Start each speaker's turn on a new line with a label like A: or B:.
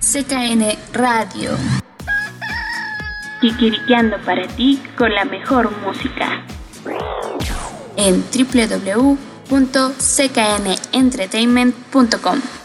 A: CKN Radio.
B: Kikiriqueando para ti con la mejor música.
A: En www.cknentertainment.com.